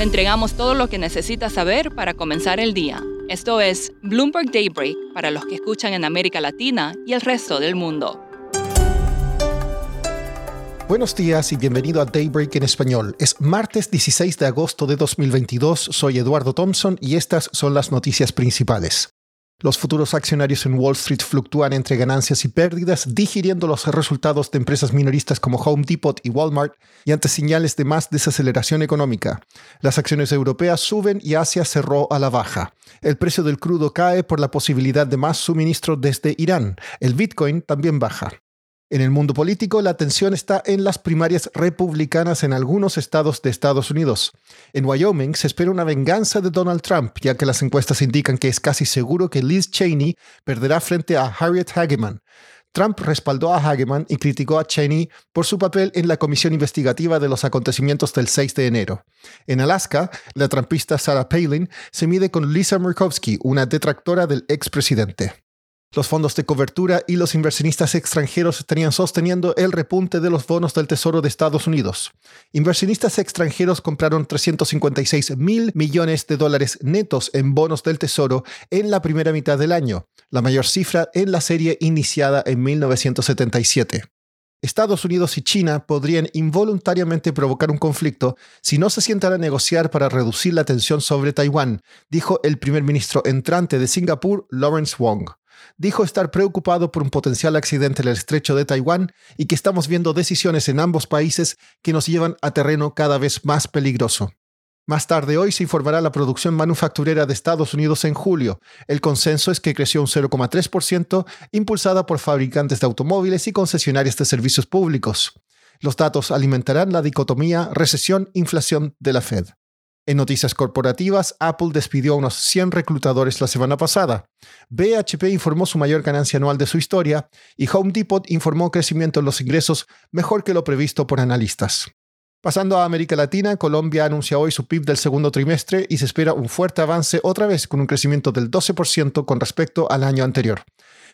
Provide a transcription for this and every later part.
Le entregamos todo lo que necesita saber para comenzar el día. Esto es Bloomberg Daybreak para los que escuchan en América Latina y el resto del mundo. Buenos días y bienvenido a Daybreak en español. Es martes 16 de agosto de 2022. Soy Eduardo Thompson y estas son las noticias principales. Los futuros accionarios en Wall Street fluctúan entre ganancias y pérdidas, digiriendo los resultados de empresas minoristas como Home Depot y Walmart y ante señales de más desaceleración económica. Las acciones europeas suben y Asia cerró a la baja. El precio del crudo cae por la posibilidad de más suministro desde Irán. El Bitcoin también baja. En el mundo político, la atención está en las primarias republicanas en algunos estados de Estados Unidos. En Wyoming se espera una venganza de Donald Trump, ya que las encuestas indican que es casi seguro que Liz Cheney perderá frente a Harriet Hageman. Trump respaldó a Hageman y criticó a Cheney por su papel en la comisión investigativa de los acontecimientos del 6 de enero. En Alaska, la trampista Sarah Palin se mide con Lisa Murkowski, una detractora del expresidente. Los fondos de cobertura y los inversionistas extranjeros estarían sosteniendo el repunte de los bonos del Tesoro de Estados Unidos. Inversionistas extranjeros compraron 356 mil millones de dólares netos en bonos del Tesoro en la primera mitad del año, la mayor cifra en la serie iniciada en 1977. Estados Unidos y China podrían involuntariamente provocar un conflicto si no se sientan a negociar para reducir la tensión sobre Taiwán, dijo el primer ministro entrante de Singapur, Lawrence Wong dijo estar preocupado por un potencial accidente en el estrecho de Taiwán y que estamos viendo decisiones en ambos países que nos llevan a terreno cada vez más peligroso. Más tarde hoy se informará la producción manufacturera de Estados Unidos en julio. El consenso es que creció un 0,3%, impulsada por fabricantes de automóviles y concesionarias de servicios públicos. Los datos alimentarán la dicotomía recesión-inflación de la Fed. En noticias corporativas, Apple despidió a unos 100 reclutadores la semana pasada. BHP informó su mayor ganancia anual de su historia y Home Depot informó crecimiento en los ingresos mejor que lo previsto por analistas. Pasando a América Latina, Colombia anuncia hoy su PIB del segundo trimestre y se espera un fuerte avance otra vez con un crecimiento del 12% con respecto al año anterior.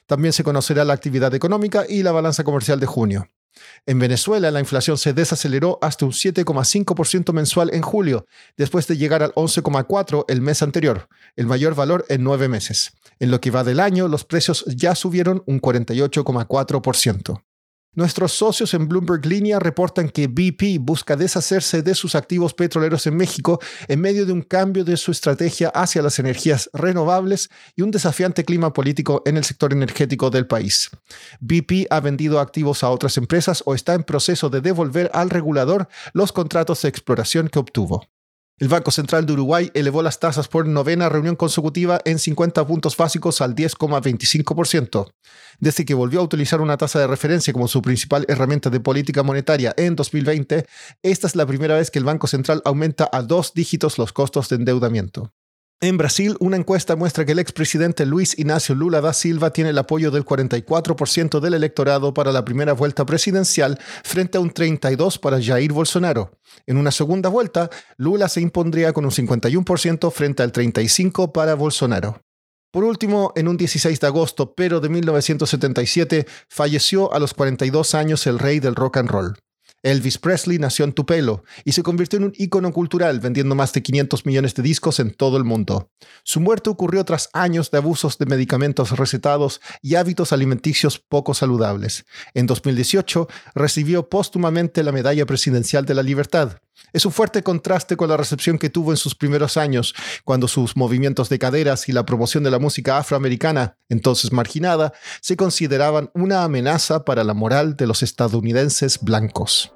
También se conocerá la actividad económica y la balanza comercial de junio. En Venezuela, la inflación se desaceleró hasta un 7,5% mensual en julio, después de llegar al 11,4% el mes anterior, el mayor valor en nueve meses. En lo que va del año, los precios ya subieron un 48,4%. Nuestros socios en Bloomberg Línea reportan que BP busca deshacerse de sus activos petroleros en México en medio de un cambio de su estrategia hacia las energías renovables y un desafiante clima político en el sector energético del país. BP ha vendido activos a otras empresas o está en proceso de devolver al regulador los contratos de exploración que obtuvo. El Banco Central de Uruguay elevó las tasas por novena reunión consecutiva en 50 puntos básicos al 10,25%. Desde que volvió a utilizar una tasa de referencia como su principal herramienta de política monetaria en 2020, esta es la primera vez que el Banco Central aumenta a dos dígitos los costos de endeudamiento. En Brasil, una encuesta muestra que el expresidente Luis Ignacio Lula da Silva tiene el apoyo del 44% del electorado para la primera vuelta presidencial frente a un 32% para Jair Bolsonaro. En una segunda vuelta, Lula se impondría con un 51% frente al 35% para Bolsonaro. Por último, en un 16 de agosto, pero de 1977, falleció a los 42 años el rey del rock and roll. Elvis Presley nació en Tupelo y se convirtió en un ícono cultural vendiendo más de 500 millones de discos en todo el mundo. Su muerte ocurrió tras años de abusos de medicamentos recetados y hábitos alimenticios poco saludables. En 2018 recibió póstumamente la Medalla Presidencial de la Libertad. Es un fuerte contraste con la recepción que tuvo en sus primeros años, cuando sus movimientos de caderas y la promoción de la música afroamericana, entonces marginada, se consideraban una amenaza para la moral de los estadounidenses blancos.